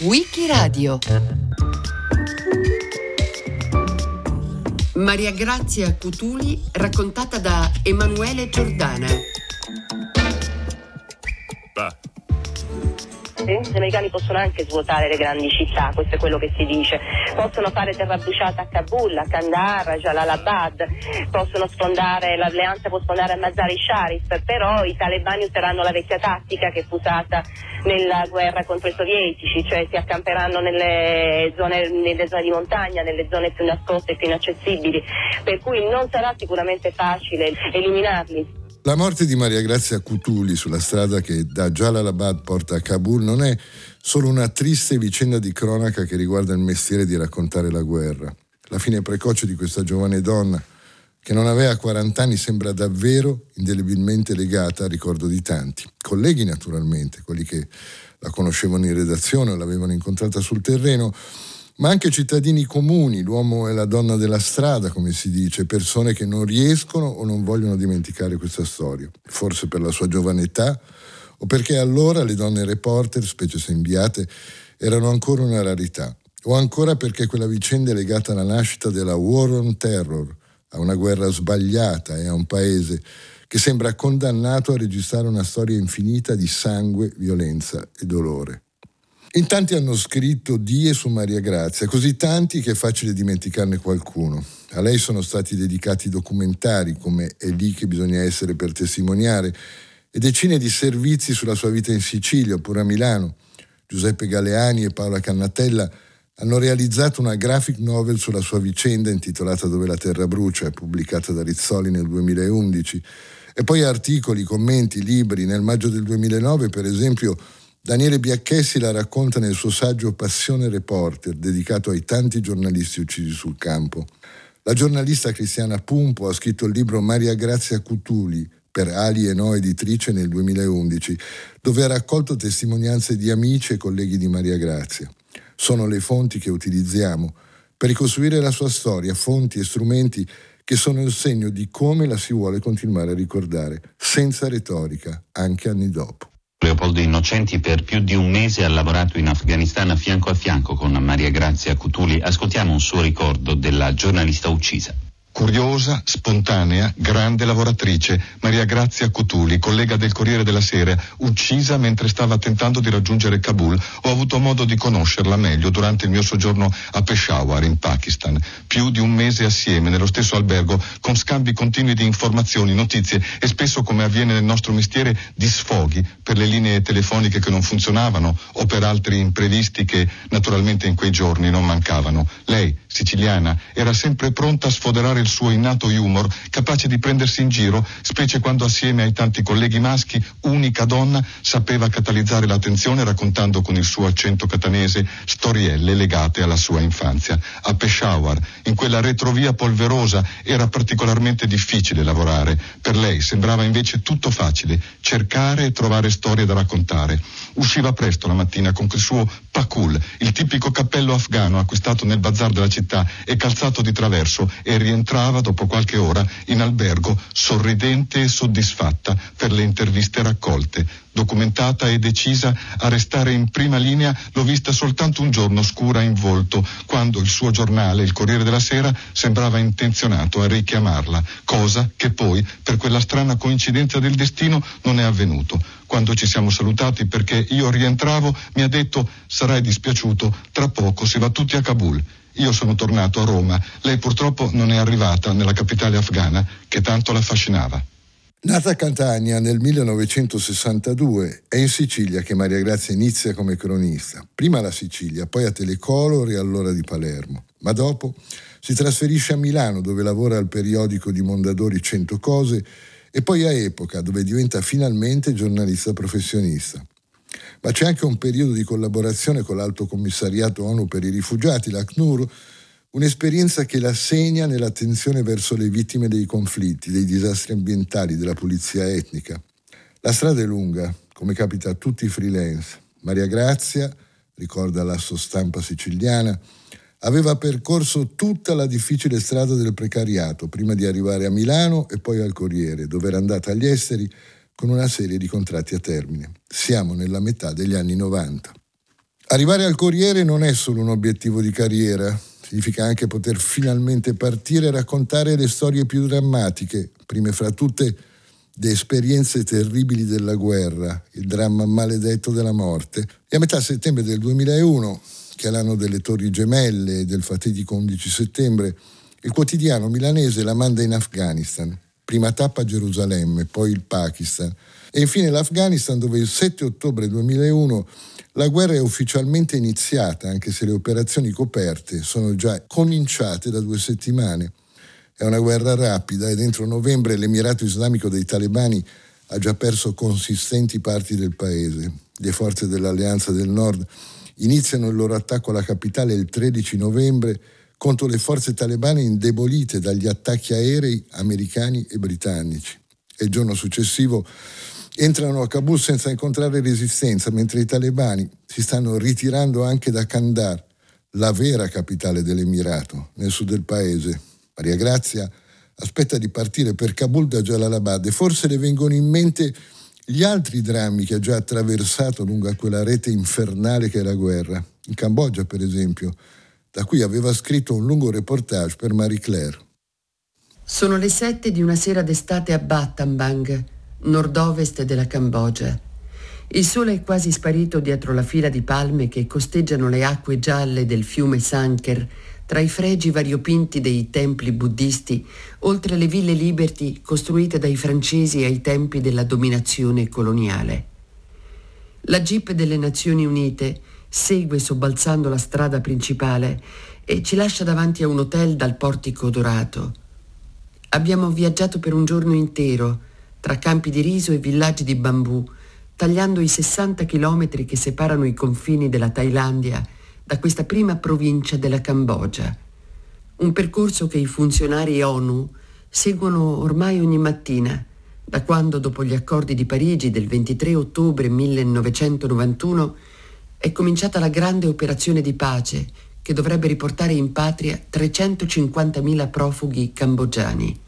Wikiradio. Maria Grazia Cutuli raccontata da Emanuele Giordana. I americani possono anche svuotare le grandi città, questo è quello che si dice. Possono fare terra bruciata a Kabul, a Kandahar, a Jalalabad, possono sfondare, l'alleanza può sfondare a Mazar-i Sharif, però i talebani useranno la vecchia tattica che fu usata nella guerra contro i sovietici, cioè si accamperanno nelle zone, nelle zone di montagna, nelle zone più nascoste e più inaccessibili, per cui non sarà sicuramente facile eliminarli. La morte di Maria Grazia Cutuli sulla strada che da Jalalabad porta a Kabul non è solo una triste vicenda di cronaca che riguarda il mestiere di raccontare la guerra. La fine precoce di questa giovane donna, che non aveva 40 anni, sembra davvero indelebilmente legata al ricordo di tanti. Colleghi naturalmente, quelli che la conoscevano in redazione o l'avevano incontrata sul terreno, ma anche cittadini comuni, l'uomo e la donna della strada, come si dice, persone che non riescono o non vogliono dimenticare questa storia, forse per la sua giovane età o perché allora le donne reporter, specie se inviate, erano ancora una rarità, o ancora perché quella vicenda è legata alla nascita della War on Terror, a una guerra sbagliata e a un paese che sembra condannato a registrare una storia infinita di sangue, violenza e dolore. In tanti hanno scritto die su Maria Grazia, così tanti che è facile dimenticarne qualcuno. A lei sono stati dedicati documentari come È lì che bisogna essere per testimoniare e decine di servizi sulla sua vita in Sicilia oppure a Milano. Giuseppe Galeani e Paola Cannatella hanno realizzato una graphic novel sulla sua vicenda intitolata Dove la terra brucia, pubblicata da Rizzoli nel 2011. E poi articoli, commenti, libri. Nel maggio del 2009, per esempio, Daniele Biacchessi la racconta nel suo saggio Passione Reporter, dedicato ai tanti giornalisti uccisi sul campo. La giornalista Cristiana Pumpo ha scritto il libro Maria Grazia Cutuli per Ali e No Editrice nel 2011, dove ha raccolto testimonianze di amici e colleghi di Maria Grazia. Sono le fonti che utilizziamo per ricostruire la sua storia, fonti e strumenti che sono il segno di come la si vuole continuare a ricordare, senza retorica, anche anni dopo. Leopoldo Innocenti per più di un mese ha lavorato in Afghanistan a fianco a fianco con Maria Grazia Cutuli. Ascoltiamo un suo ricordo della giornalista uccisa. Curiosa, spontanea, grande lavoratrice, Maria Grazia Cutuli, collega del Corriere della Sera, uccisa mentre stava tentando di raggiungere Kabul. Ho avuto modo di conoscerla meglio durante il mio soggiorno a Peshawar, in Pakistan. Più di un mese assieme, nello stesso albergo, con scambi continui di informazioni, notizie e spesso, come avviene nel nostro mestiere, di sfoghi per le linee telefoniche che non funzionavano o per altri imprevisti che naturalmente in quei giorni non mancavano. Lei, siciliana, era sempre pronta a sfoderare il suo innato humor, capace di prendersi in giro, specie quando assieme ai tanti colleghi maschi, unica donna, sapeva catalizzare l'attenzione raccontando con il suo accento catanese storielle legate alla sua infanzia. A Peshawar, in quella retrovia polverosa, era particolarmente difficile lavorare. Per lei sembrava invece tutto facile, cercare e trovare storie da raccontare. Usciva presto la mattina con quel suo pakul, il tipico cappello afgano acquistato nel bazar della città e calzato di traverso e rientrava rientrava dopo qualche ora in albergo sorridente e soddisfatta per le interviste raccolte. Documentata e decisa a restare in prima linea, l'ho vista soltanto un giorno scura in volto, quando il suo giornale, il Corriere della Sera, sembrava intenzionato a richiamarla, cosa che poi, per quella strana coincidenza del destino, non è avvenuto. Quando ci siamo salutati perché io rientravo, mi ha detto sarai dispiaciuto, tra poco si va tutti a Kabul. Io sono tornato a Roma, lei purtroppo non è arrivata nella capitale afghana che tanto la affascinava. Nata a Catania nel 1962, è in Sicilia che Maria Grazia inizia come cronista, prima alla Sicilia, poi a Telecolor e allora di Palermo, ma dopo si trasferisce a Milano dove lavora al periodico di Mondadori 100 Cose e poi a Epoca dove diventa finalmente giornalista professionista. Ma c'è anche un periodo di collaborazione con l'Alto Commissariato ONU per i rifugiati, l'ACNUR, un'esperienza che la segna nell'attenzione verso le vittime dei conflitti, dei disastri ambientali, della pulizia etnica. La strada è lunga, come capita a tutti i freelance. Maria Grazia, ricorda l'asso stampa siciliana, aveva percorso tutta la difficile strada del precariato prima di arrivare a Milano e poi al Corriere, dove era andata agli esteri con una serie di contratti a termine. Siamo nella metà degli anni 90. Arrivare al Corriere non è solo un obiettivo di carriera, significa anche poter finalmente partire e raccontare le storie più drammatiche, prime fra tutte le esperienze terribili della guerra, il dramma maledetto della morte. E a metà settembre del 2001, che è l'anno delle Torri Gemelle e del fatidico 11 settembre, il quotidiano milanese la manda in Afghanistan, prima tappa Gerusalemme, poi il Pakistan e infine l'Afghanistan dove il 7 ottobre 2001 la guerra è ufficialmente iniziata, anche se le operazioni coperte sono già cominciate da due settimane. È una guerra rapida e dentro novembre l'Emirato Islamico dei talebani ha già perso consistenti parti del paese. Le forze dell'Alleanza del Nord iniziano il loro attacco alla capitale il 13 novembre contro le forze talebane indebolite dagli attacchi aerei americani e britannici. E il giorno successivo entrano a Kabul senza incontrare resistenza, mentre i talebani si stanno ritirando anche da Kandahar, la vera capitale dell'Emirato, nel sud del paese. Maria Grazia aspetta di partire per Kabul da Jalalabad e forse le vengono in mente gli altri drammi che ha già attraversato lungo quella rete infernale che è la guerra. In Cambogia, per esempio, da cui aveva scritto un lungo reportage per Marie Claire. Sono le sette di una sera d'estate a Battambang, nord-ovest della Cambogia. Il sole è quasi sparito dietro la fila di palme che costeggiano le acque gialle del fiume Sanker, tra i fregi variopinti dei templi buddisti, oltre le ville liberty costruite dai francesi ai tempi della dominazione coloniale. La jeep delle Nazioni Unite segue sobbalzando la strada principale e ci lascia davanti a un hotel dal portico dorato. Abbiamo viaggiato per un giorno intero tra campi di riso e villaggi di bambù, tagliando i 60 chilometri che separano i confini della Thailandia da questa prima provincia della Cambogia. Un percorso che i funzionari ONU seguono ormai ogni mattina, da quando dopo gli accordi di Parigi del 23 ottobre 1991 è cominciata la grande operazione di pace che dovrebbe riportare in patria 350.000 profughi cambogiani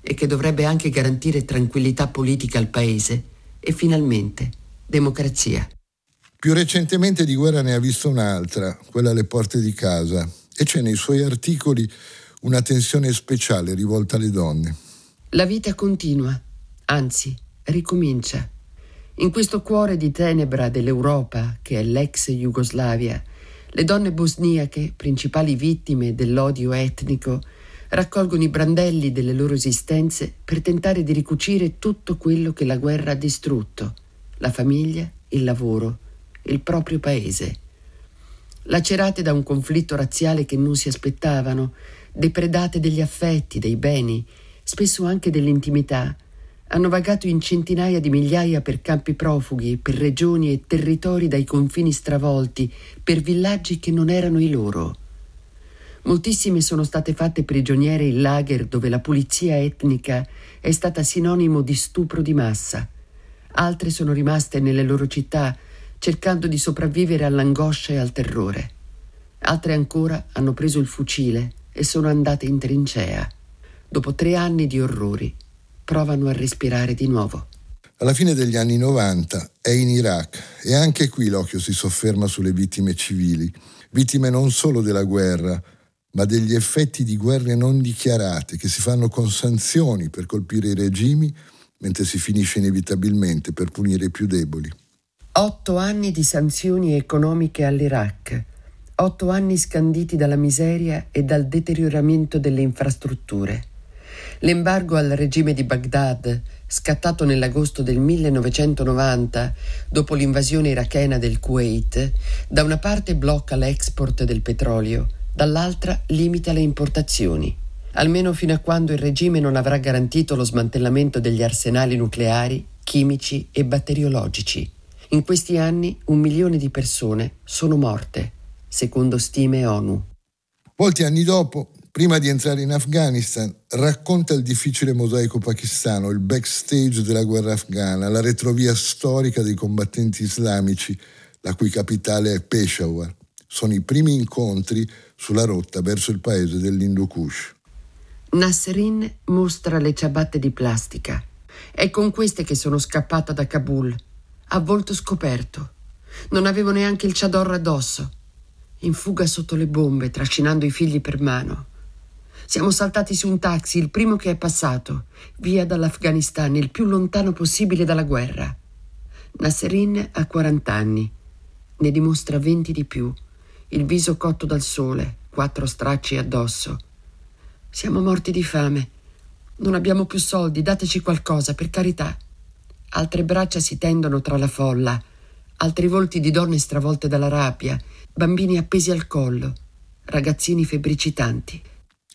e che dovrebbe anche garantire tranquillità politica al paese e finalmente democrazia. Più recentemente di guerra ne ha visto un'altra, quella alle porte di casa, e c'è nei suoi articoli una tensione speciale rivolta alle donne. La vita continua, anzi, ricomincia. In questo cuore di tenebra dell'Europa, che è l'ex Jugoslavia, le donne bosniache, principali vittime dell'odio etnico, raccolgono i brandelli delle loro esistenze per tentare di ricucire tutto quello che la guerra ha distrutto, la famiglia, il lavoro, il proprio paese. Lacerate da un conflitto razziale che non si aspettavano, depredate degli affetti, dei beni, spesso anche dell'intimità, hanno vagato in centinaia di migliaia per campi profughi, per regioni e territori dai confini stravolti, per villaggi che non erano i loro. Moltissime sono state fatte prigioniere in lager dove la pulizia etnica è stata sinonimo di stupro di massa. Altre sono rimaste nelle loro città cercando di sopravvivere all'angoscia e al terrore. Altre ancora hanno preso il fucile e sono andate in trincea. Dopo tre anni di orrori provano a respirare di nuovo. Alla fine degli anni 90 è in Iraq e anche qui l'occhio si sofferma sulle vittime civili, vittime non solo della guerra, ma degli effetti di guerre non dichiarate che si fanno con sanzioni per colpire i regimi, mentre si finisce inevitabilmente per punire i più deboli. Otto anni di sanzioni economiche all'Iraq, otto anni scanditi dalla miseria e dal deterioramento delle infrastrutture. L'embargo al regime di Baghdad, scattato nell'agosto del 1990 dopo l'invasione irachena del Kuwait, da una parte blocca l'export del petrolio, dall'altra limita le importazioni, almeno fino a quando il regime non avrà garantito lo smantellamento degli arsenali nucleari, chimici e batteriologici. In questi anni un milione di persone sono morte, secondo stime ONU. Molti anni dopo, prima di entrare in Afghanistan, racconta il difficile mosaico pakistano, il backstage della guerra afghana, la retrovia storica dei combattenti islamici, la cui capitale è Peshawar. Sono i primi incontri sulla rotta verso il paese dell'Hindu Kush. Nasrin mostra le ciabatte di plastica, È con queste che sono scappata da Kabul, a volto scoperto. Non avevo neanche il chador addosso. In fuga sotto le bombe, trascinando i figli per mano. Siamo saltati su un taxi, il primo che è passato, via dall'Afghanistan, il più lontano possibile dalla guerra. Nasserin ha 40 anni, ne dimostra 20 di più, il viso cotto dal sole, quattro stracci addosso. Siamo morti di fame. Non abbiamo più soldi, dateci qualcosa, per carità. Altre braccia si tendono tra la folla, altri volti di donne stravolte dalla rabbia, bambini appesi al collo, ragazzini febbricitanti.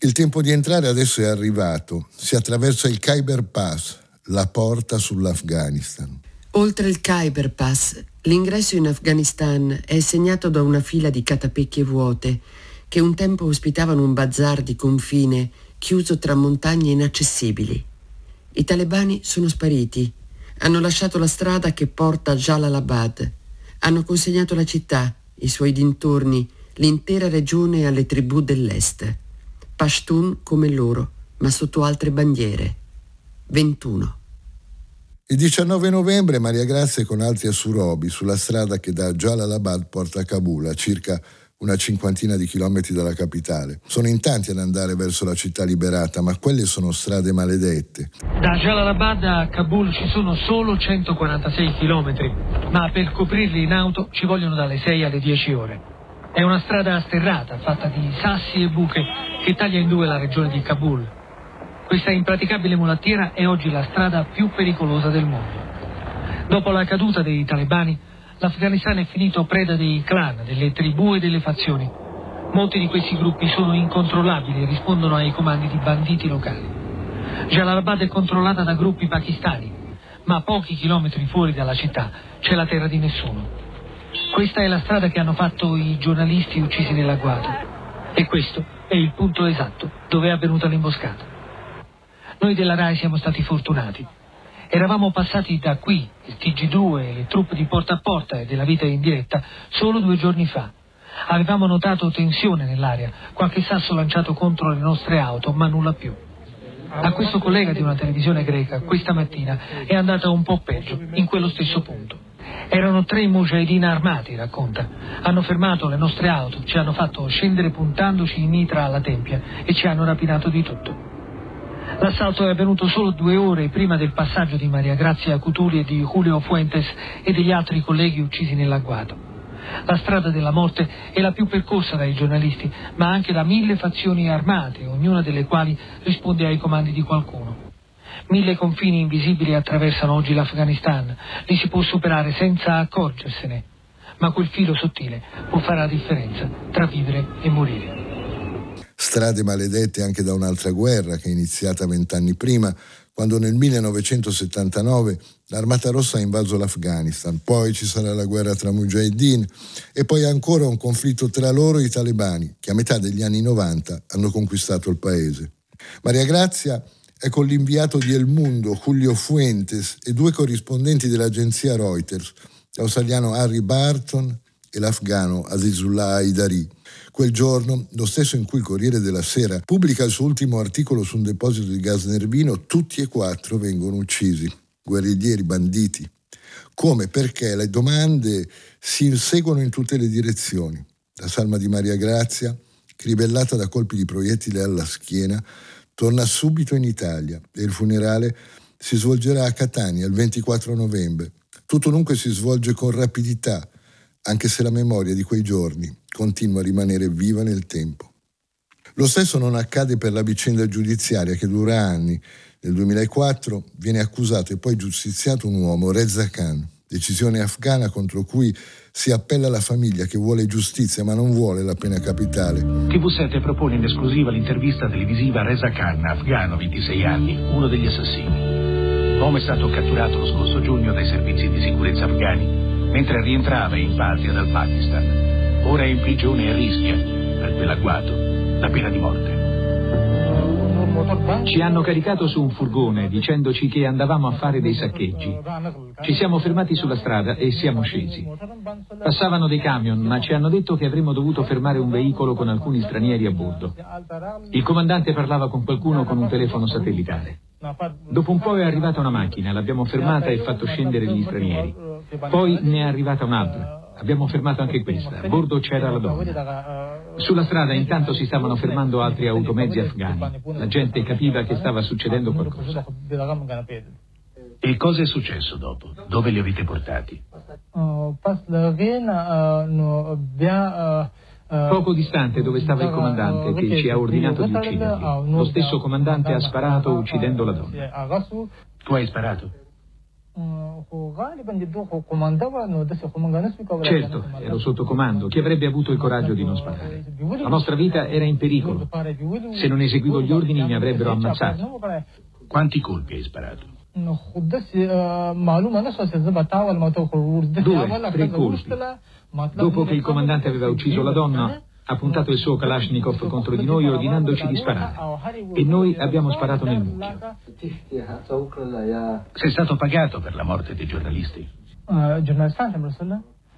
Il tempo di entrare adesso è arrivato. Si attraversa il Khyber Pass, la porta sull'Afghanistan. Oltre il Khyber Pass, l'ingresso in Afghanistan è segnato da una fila di catapecchie vuote che un tempo ospitavano un bazar di confine chiuso tra montagne inaccessibili. I talebani sono spariti, hanno lasciato la strada che porta a Jalalabad, hanno consegnato la città, i suoi dintorni, l'intera regione alle tribù dell'est. Pashtun come loro, ma sotto altre bandiere. 21. Il 19 novembre Maria Grazia con altri a Surobi, sulla strada che da Jalalabad porta a Kabul, a circa una cinquantina di chilometri dalla capitale. Sono in tanti ad andare verso la città liberata, ma quelle sono strade maledette. Da Jalalabad a Kabul ci sono solo 146 chilometri, ma per coprirli in auto ci vogliono dalle 6 alle 10 ore. È una strada sterrata, fatta di sassi e buche, che taglia in due la regione di Kabul. Questa impraticabile mulattiera è oggi la strada più pericolosa del mondo. Dopo la caduta dei talebani, l'Afghanistan è finito preda dei clan, delle tribù e delle fazioni. Molti di questi gruppi sono incontrollabili e rispondono ai comandi di banditi locali. Jalalabad è controllata da gruppi pakistani, ma a pochi chilometri fuori dalla città c'è la terra di nessuno. Questa è la strada che hanno fatto i giornalisti uccisi nell'agguato. E questo è il punto esatto dove è avvenuta l'imboscata. Noi della RAI siamo stati fortunati. Eravamo passati da qui, il TG2 e le truppe di porta a porta e della vita in diretta, solo due giorni fa. Avevamo notato tensione nell'aria, qualche sasso lanciato contro le nostre auto, ma nulla più. A questo collega di una televisione greca, questa mattina, è andata un po' peggio, in quello stesso punto. Erano tre mujahideen armati, racconta. Hanno fermato le nostre auto, ci hanno fatto scendere puntandoci in mitra alla tempia e ci hanno rapinato di tutto. L'assalto è avvenuto solo due ore prima del passaggio di Maria Grazia Cutuli e di Julio Fuentes e degli altri colleghi uccisi nell'agguato. La strada della morte è la più percorsa dai giornalisti, ma anche da mille fazioni armate, ognuna delle quali risponde ai comandi di qualcuno. Mille confini invisibili attraversano oggi l'Afghanistan, li si può superare senza accorgersene, ma quel filo sottile può fare la differenza tra vivere e morire. Strade maledette anche da un'altra guerra che è iniziata vent'anni prima, quando nel 1979 l'Armata Rossa ha invaso l'Afghanistan, poi ci sarà la guerra tra Mujahideen e poi ancora un conflitto tra loro e i talebani, che a metà degli anni 90 hanno conquistato il paese. Maria Grazia è con l'inviato di El Mundo, Julio Fuentes, e due corrispondenti dell'agenzia Reuters, l'australiano Harry Barton e l'afgano Azizullah Haidari. Quel giorno, lo stesso in cui il Corriere della Sera pubblica il suo ultimo articolo su un deposito di gas nervino, tutti e quattro vengono uccisi, guerriglieri, banditi. Come? Perché le domande si inseguono in tutte le direzioni. La salma di Maria Grazia, cribellata da colpi di proiettile alla schiena, torna subito in Italia e il funerale si svolgerà a Catania il 24 novembre. Tutto dunque si svolge con rapidità, anche se la memoria di quei giorni continua a rimanere viva nel tempo. Lo stesso non accade per la vicenda giudiziaria che dura anni. Nel 2004 viene accusato e poi giustiziato un uomo, Reza Khan, decisione afghana contro cui si appella alla famiglia che vuole giustizia ma non vuole la pena capitale. TV7 propone in esclusiva l'intervista televisiva a Reza Khan, afghano, 26 anni, uno degli assassini. L'uomo è stato catturato lo scorso giugno dai servizi di sicurezza afghani mentre rientrava in patria dal Pakistan. Ora è in prigione e rischia, per quell'agguato, la pena di morte. Ci hanno caricato su un furgone dicendoci che andavamo a fare dei saccheggi. Ci siamo fermati sulla strada e siamo scesi. Passavano dei camion, ma ci hanno detto che avremmo dovuto fermare un veicolo con alcuni stranieri a bordo. Il comandante parlava con qualcuno con un telefono satellitare. Dopo un po' è arrivata una macchina, l'abbiamo fermata e fatto scendere gli stranieri. Poi ne è arrivata un'altra. Abbiamo fermato anche questa. A bordo c'era la donna. Sulla strada intanto si stavano fermando altri automezzi afghani. La gente capiva che stava succedendo qualcosa. E cosa è successo dopo? Dove li avete portati? Poco distante dove stava il comandante che ci ha ordinato di ucciderli. Lo stesso comandante ha sparato uccidendo la donna. Tu hai sparato? Certo, ero sotto comando. Chi avrebbe avuto il coraggio di non sparare? La nostra vita era in pericolo. Se non eseguivo gli ordini mi avrebbero ammazzato. Quanti colpi hai sparato? Due, tre colpi. Dopo che il comandante aveva ucciso la donna, ha puntato il suo Kalashnikov contro di noi ordinandoci di sparare. E noi abbiamo sparato nel mucchio. Sei stato pagato per la morte dei giornalisti?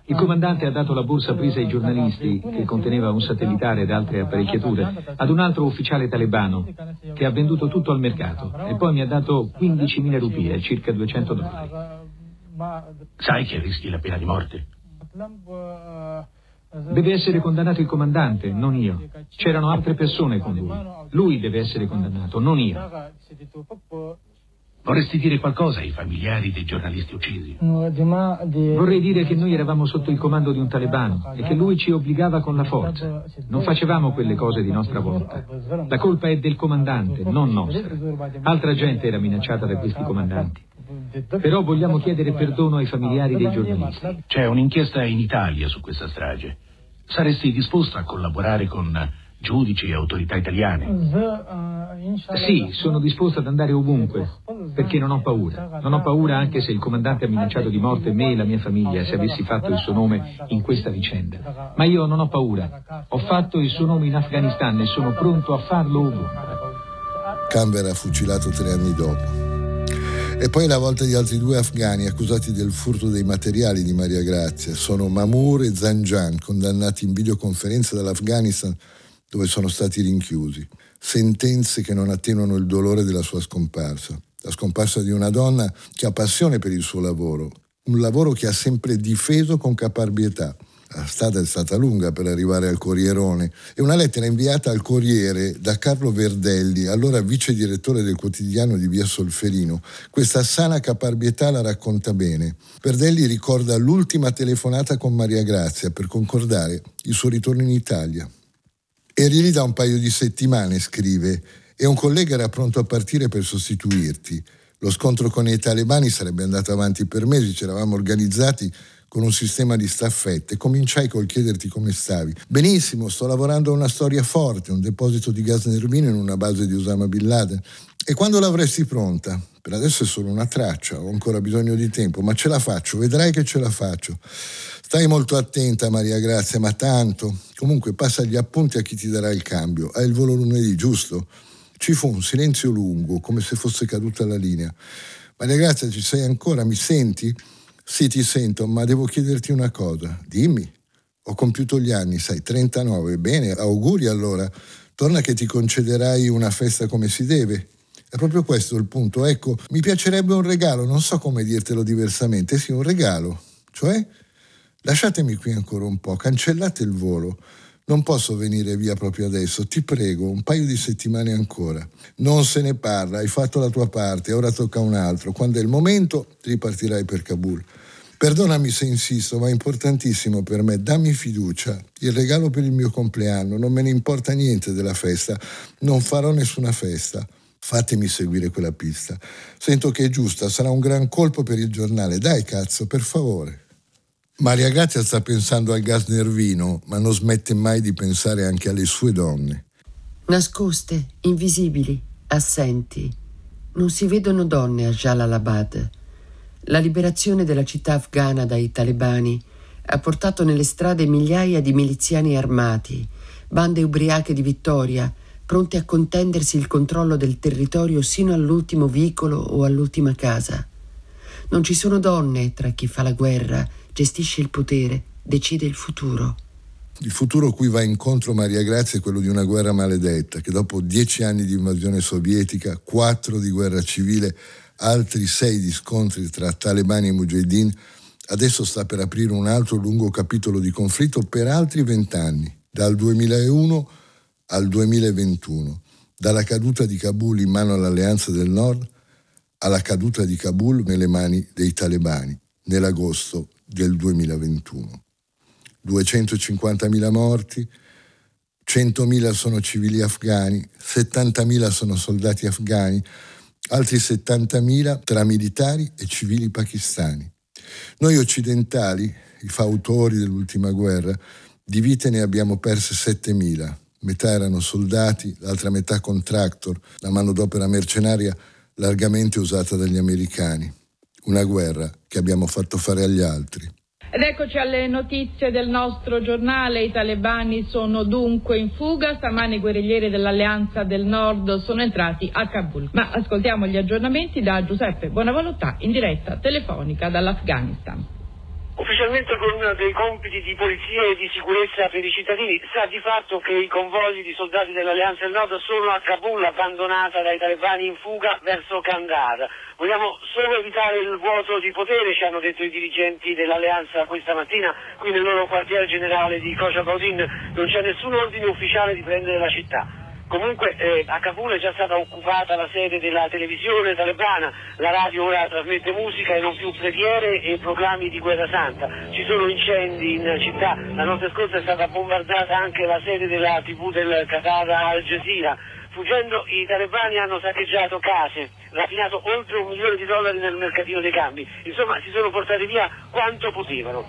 Il comandante ha dato la borsa presa ai giornalisti, che conteneva un satellitare ed altre apparecchiature, ad un altro ufficiale talebano, che ha venduto tutto al mercato, e poi mi ha dato 15.000 rupie, circa 200 dollari. Sai che rischi la pena di morte? Deve essere condannato il comandante, non io. C'erano altre persone con lui. Lui deve essere condannato, non io. Vorresti dire qualcosa ai familiari dei giornalisti uccisi? Vorrei dire che noi eravamo sotto il comando di un talebano e che lui ci obbligava con la forza. Non facevamo quelle cose di nostra volta. La colpa è del comandante, non nostra. Altra gente era minacciata da questi comandanti. Però vogliamo chiedere perdono ai familiari dei giornalisti. C'è un'inchiesta in Italia su questa strage. Saresti disposto a collaborare con giudici e autorità italiane? Sì, sono disposto ad andare ovunque, perché non ho paura. Non ho paura anche se il comandante ha minacciato di morte me e la mia famiglia se avessi fatto il suo nome in questa vicenda. Ma io non ho paura. Ho fatto il suo nome in Afghanistan e sono pronto a farlo ovunque. Khan verrà fucilato tre anni dopo. E poi la volta di altri due afghani accusati del furto dei materiali di Maria Grazia. Sono Mamour e Zanjan, condannati in videoconferenza dall'Afghanistan dove sono stati rinchiusi. Sentenze che non attenuano il dolore della sua scomparsa. La scomparsa di una donna che ha passione per il suo lavoro, un lavoro che ha sempre difeso con caparbietà. La strada è stata lunga per arrivare al Corrierone e una lettera inviata al Corriere da Carlo Verdelli, allora vice direttore del quotidiano di Via Solferino. Questa sana caparbietà la racconta bene. Verdelli ricorda l'ultima telefonata con Maria Grazia per concordare il suo ritorno in Italia. Eri lì da un paio di settimane, scrive, e un collega era pronto a partire per sostituirti. Lo scontro con i talebani sarebbe andato avanti per mesi, ci eravamo organizzati con un sistema di staffette. Cominciai col chiederti come stavi. Benissimo, sto lavorando a una storia forte, un deposito di gas nervino in una base di Osama Bin Laden. E quando l'avresti pronta? Per adesso è solo una traccia, ho ancora bisogno di tempo, ma ce la faccio, vedrai che ce la faccio. Stai molto attenta Maria Grazia, ma tanto. Comunque passa gli appunti a chi ti darà il cambio. Hai il volo lunedì, giusto? Ci fu un silenzio lungo, come se fosse caduta la linea. Maria Grazia, ci sei ancora? Mi senti? Sì, ti sento, ma devo chiederti una cosa. Dimmi. Ho compiuto gli anni, sai, 39. Bene, auguri allora. Torna che ti concederai una festa come si deve. È proprio questo il punto. Ecco, mi piacerebbe un regalo, non so come dirtelo diversamente. Sì, un regalo. Cioè, lasciatemi qui ancora un po', cancellate il volo. Non posso venire via proprio adesso, ti prego, un paio di settimane ancora. Non se ne parla, hai fatto la tua parte, ora tocca a un altro. Quando è il momento, ripartirai per Kabul. Perdonami se insisto, ma è importantissimo per me, dammi fiducia. Il regalo per il mio compleanno, non me ne importa niente della festa, non farò nessuna festa. Fatemi seguire quella pista. Sento che è giusta, sarà un gran colpo per il giornale. Dai cazzo, per favore. Maria Grazia sta pensando al gas nervino, ma non smette mai di pensare anche alle sue donne. Nascoste, invisibili, assenti. Non si vedono donne a Jalalabad. La liberazione della città afghana dai talebani ha portato nelle strade migliaia di miliziani armati, bande ubriache di vittoria, pronti a contendersi il controllo del territorio sino all'ultimo vicolo o all'ultima casa. Non ci sono donne tra chi fa la guerra, gestisce il potere, decide il futuro. Il futuro cui va incontro Maria Grazia è quello di una guerra maledetta che dopo dieci anni di invasione sovietica, quattro di guerra civile, altri sei di scontri tra talebani e mujahideen, adesso sta per aprire un altro lungo capitolo di conflitto per altri vent'anni, dal 2001 al 2021, dalla caduta di Kabul in mano all'Alleanza del Nord alla caduta di Kabul nelle mani dei talebani nell'agosto del 2021. 250.000 morti, 100.000 sono civili afghani, 70.000 sono soldati afghani, altri 70.000 tra militari e civili pakistani. Noi occidentali, i fautori dell'ultima guerra, di vite ne abbiamo perse 7.000. Metà erano soldati, l'altra metà contractor, la manodopera mercenaria largamente usata dagli americani. Una guerra che abbiamo fatto fare agli altri. Ed eccoci alle notizie del nostro giornale. I talebani sono dunque in fuga. Stamani i guerriglieri dell'Alleanza del Nord sono entrati a Kabul. Ma ascoltiamo gli aggiornamenti da Giuseppe Buonavolontà in diretta telefonica dall'Afghanistan. Ufficialmente con dei compiti di polizia e di sicurezza per i cittadini, sa di fatto che i convogli di soldati dell'Alleanza del Nord sono a Kabul, abbandonata dai talebani in fuga verso Kandahar. Vogliamo solo evitare il vuoto di potere, ci hanno detto i dirigenti dell'Alleanza questa mattina, qui nel loro quartier generale di Kochabaudin non c'è nessun ordine ufficiale di prendere la città. Comunque eh, a Kabul è già stata occupata la sede della televisione talebana, la radio ora trasmette musica e non più preghiere e proclami di guerra santa. Ci sono incendi in città, la notte scorsa è stata bombardata anche la sede della tv del Qatar Al Jazeera. Fuggendo i talebani hanno saccheggiato case, rapinato oltre un milione di dollari nel mercatino dei cambi, insomma si sono portati via quanto potevano.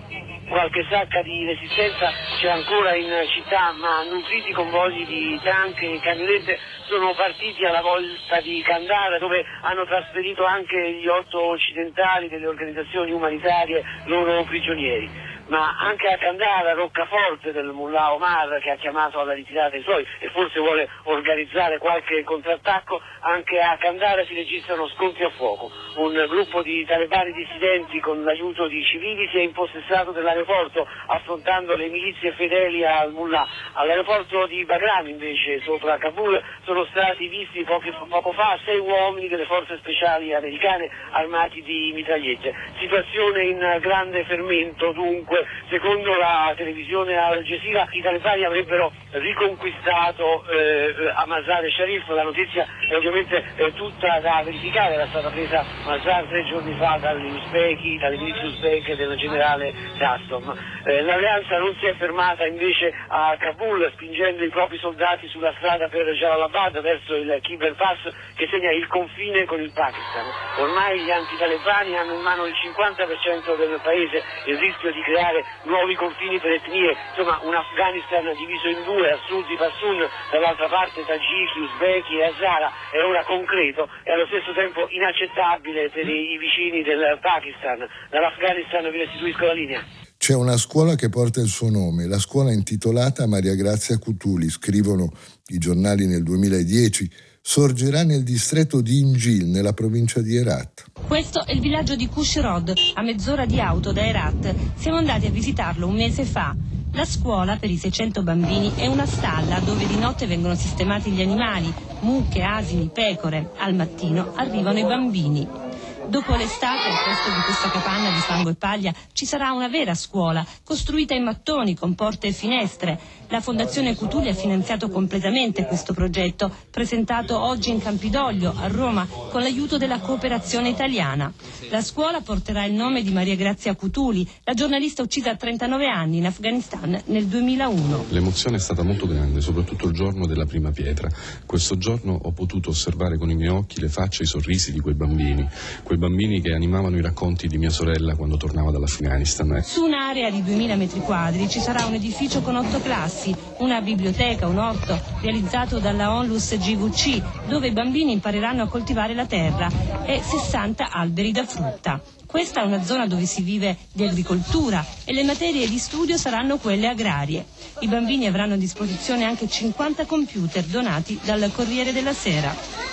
Qualche sacca di resistenza c'è ancora in città, ma nutriti convogli di tank e camionette sono partiti alla volta di Kandahar dove hanno trasferito anche gli otto occidentali delle organizzazioni umanitarie loro prigionieri ma anche a Candara, roccaforte del Mullah Omar che ha chiamato alla ritirata i suoi e forse vuole organizzare qualche contrattacco, anche a Candara si registrano scontri a fuoco. Un gruppo di talebani dissidenti con l'aiuto di civili si è impossessato dell'aeroporto affrontando le milizie fedeli al Mullah. All'aeroporto di Bagram invece, sopra Kabul, sono stati visti pochi, poco fa sei uomini delle forze speciali americane armati di mitragliette. Situazione in grande fermento dunque Comunque, secondo la televisione Al Jazeera, i talebani avrebbero riconquistato eh, Mazar e Sharif, la notizia è ovviamente eh, tutta da verificare, era stata presa Mazar tre giorni fa dagli uzbeki, dalle milizie uzbeke del generale Dastom. Eh, l'alleanza non si è fermata invece a Kabul spingendo i propri soldati sulla strada per Jalalabad verso il Khyber Pass che segna il confine con il Pakistan. Ormai gli antitalebani hanno in mano il 50% del paese, il rischio di creare creare nuovi confini per etnie, insomma un Afghanistan diviso in due, a sud di Passun, dall'altra parte Tagiki, Uzbeki e Hazara, è ora concreto e allo stesso tempo inaccettabile per i vicini del Pakistan. Dall'Afghanistan vi restituisco la linea. C'è una scuola che porta il suo nome, la scuola intitolata Maria Grazia Cutuli, scrivono i giornali nel 2010 sorgerà nel distretto di Injil, nella provincia di Herat. Questo è il villaggio di Kushrod, a mezz'ora di auto da Herat. Siamo andati a visitarlo un mese fa. La scuola per i 600 bambini è una stalla dove di notte vengono sistemati gli animali, mucche, asini, pecore. Al mattino arrivano i bambini. Dopo l'estate, al posto di questa capanna di fango e paglia, ci sarà una vera scuola, costruita in mattoni, con porte e finestre. La Fondazione Cutuli ha finanziato completamente questo progetto, presentato oggi in Campidoglio, a Roma, con l'aiuto della cooperazione italiana. La scuola porterà il nome di Maria Grazia Cutuli, la giornalista uccisa a 39 anni in Afghanistan nel 2001. L'emozione è stata molto grande, soprattutto il giorno della prima pietra. Questo giorno ho potuto osservare con i miei occhi le facce e i sorrisi di quei bambini, quei bambini che animavano i racconti di mia sorella quando tornava dall'Afghanistan. Su un'area di 2000 metri quadri ci sarà un edificio con otto classi una biblioteca, un orto realizzato dalla Onlus GVC dove i bambini impareranno a coltivare la terra e 60 alberi da frutta. Questa è una zona dove si vive di agricoltura e le materie di studio saranno quelle agrarie. I bambini avranno a disposizione anche 50 computer donati dal Corriere della Sera.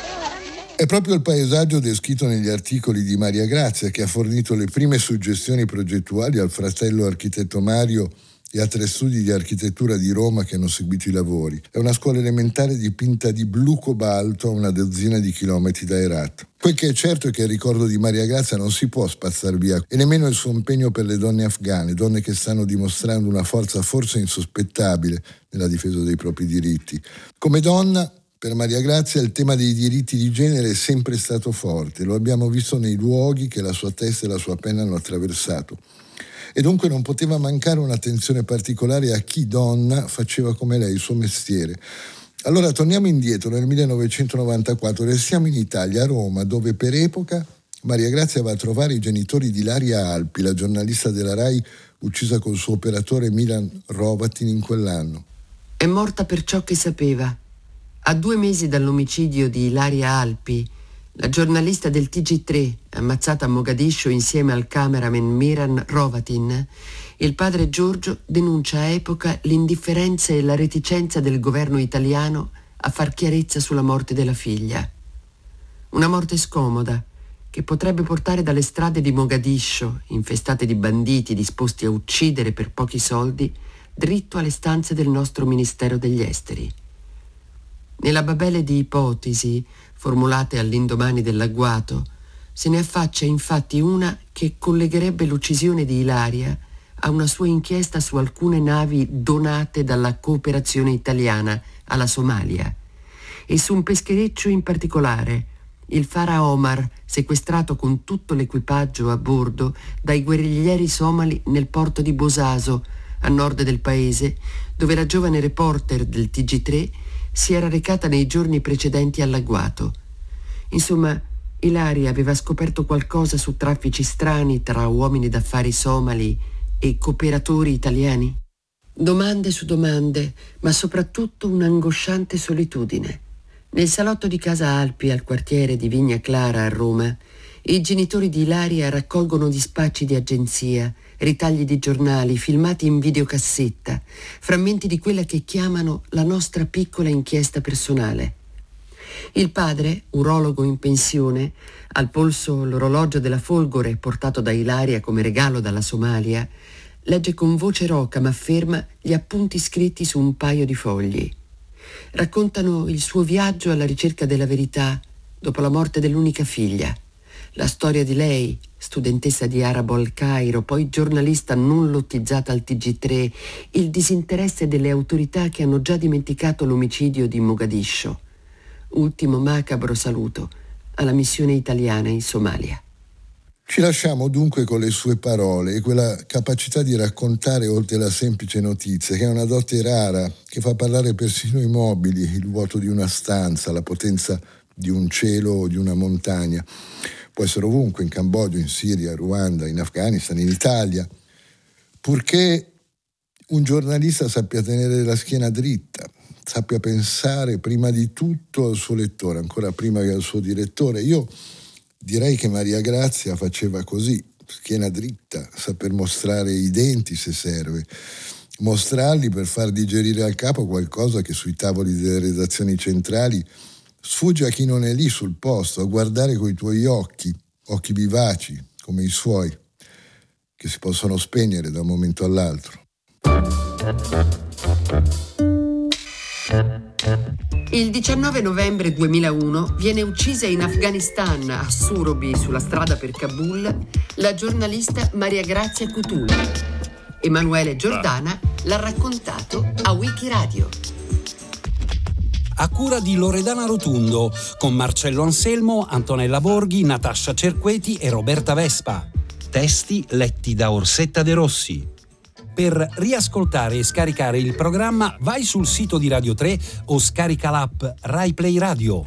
È proprio il paesaggio descritto negli articoli di Maria Grazia che ha fornito le prime suggestioni progettuali al fratello architetto Mario e a tre studi di architettura di Roma che hanno seguito i lavori. È una scuola elementare dipinta di blu cobalto a una dozzina di chilometri da Herat. Quel che è certo è che il ricordo di Maria Grazia non si può spazzare via e nemmeno il suo impegno per le donne afghane, donne che stanno dimostrando una forza forse insospettabile nella difesa dei propri diritti. Come donna per Maria Grazia il tema dei diritti di genere è sempre stato forte, lo abbiamo visto nei luoghi che la sua testa e la sua penna hanno attraversato. E dunque non poteva mancare un'attenzione particolare a chi donna faceva come lei il suo mestiere. Allora torniamo indietro nel 1994, restiamo in Italia, a Roma, dove per epoca Maria Grazia va a trovare i genitori di Laria Alpi, la giornalista della RAI uccisa col suo operatore Milan Rovatin in quell'anno. È morta per ciò che sapeva a due mesi dall'omicidio di Ilaria Alpi, la giornalista del TG3, ammazzata a Mogadiscio insieme al cameraman Miran Rovatin, il padre Giorgio denuncia a epoca l'indifferenza e la reticenza del governo italiano a far chiarezza sulla morte della figlia. Una morte scomoda che potrebbe portare dalle strade di Mogadiscio, infestate di banditi disposti a uccidere per pochi soldi, dritto alle stanze del nostro Ministero degli Esteri. Nella babele di ipotesi formulate all'indomani dell'agguato se ne affaccia infatti una che collegherebbe l'uccisione di Ilaria a una sua inchiesta su alcune navi donate dalla cooperazione italiana alla Somalia e su un peschereccio in particolare, il Fara Omar, sequestrato con tutto l'equipaggio a bordo dai guerriglieri somali nel porto di Bosaso, a nord del paese, dove la giovane reporter del TG3 si era recata nei giorni precedenti all'agguato. Insomma, Ilaria aveva scoperto qualcosa su traffici strani tra uomini d'affari somali e cooperatori italiani? Domande su domande, ma soprattutto un'angosciante solitudine. Nel salotto di Casa Alpi, al quartiere di Vigna Clara a Roma, i genitori di Ilaria raccolgono dispacci di agenzia, ritagli di giornali, filmati in videocassetta, frammenti di quella che chiamano la nostra piccola inchiesta personale. Il padre, urologo in pensione, al polso l'orologio della Folgore portato da Ilaria come regalo dalla Somalia, legge con voce roca ma ferma gli appunti scritti su un paio di fogli. Raccontano il suo viaggio alla ricerca della verità dopo la morte dell'unica figlia, la storia di lei, studentessa di arabo al Cairo, poi giornalista non lottizzata al TG3, il disinteresse delle autorità che hanno già dimenticato l'omicidio di Mogadiscio. Ultimo macabro saluto alla missione italiana in Somalia. Ci lasciamo dunque con le sue parole e quella capacità di raccontare oltre la semplice notizia, che è una dote rara, che fa parlare persino i mobili, il vuoto di una stanza, la potenza di un cielo o di una montagna può essere ovunque, in Cambogia, in Siria, Ruanda, in Afghanistan, in Italia, purché un giornalista sappia tenere la schiena dritta, sappia pensare prima di tutto al suo lettore, ancora prima che al suo direttore. Io direi che Maria Grazia faceva così, schiena dritta, saper mostrare i denti se serve, mostrarli per far digerire al capo qualcosa che sui tavoli delle redazioni centrali Sfugge a chi non è lì sul posto, a guardare coi tuoi occhi, occhi vivaci come i suoi, che si possono spegnere da un momento all'altro. Il 19 novembre 2001 viene uccisa in Afghanistan, a Surobi, sulla strada per Kabul, la giornalista Maria Grazia Cutuli. Emanuele Giordana l'ha raccontato a Wikiradio a cura di Loredana Rotundo, con Marcello Anselmo, Antonella Borghi, Natascia Cerqueti e Roberta Vespa. Testi letti da Orsetta De Rossi. Per riascoltare e scaricare il programma vai sul sito di Radio 3 o scarica l'app RaiPlay Radio.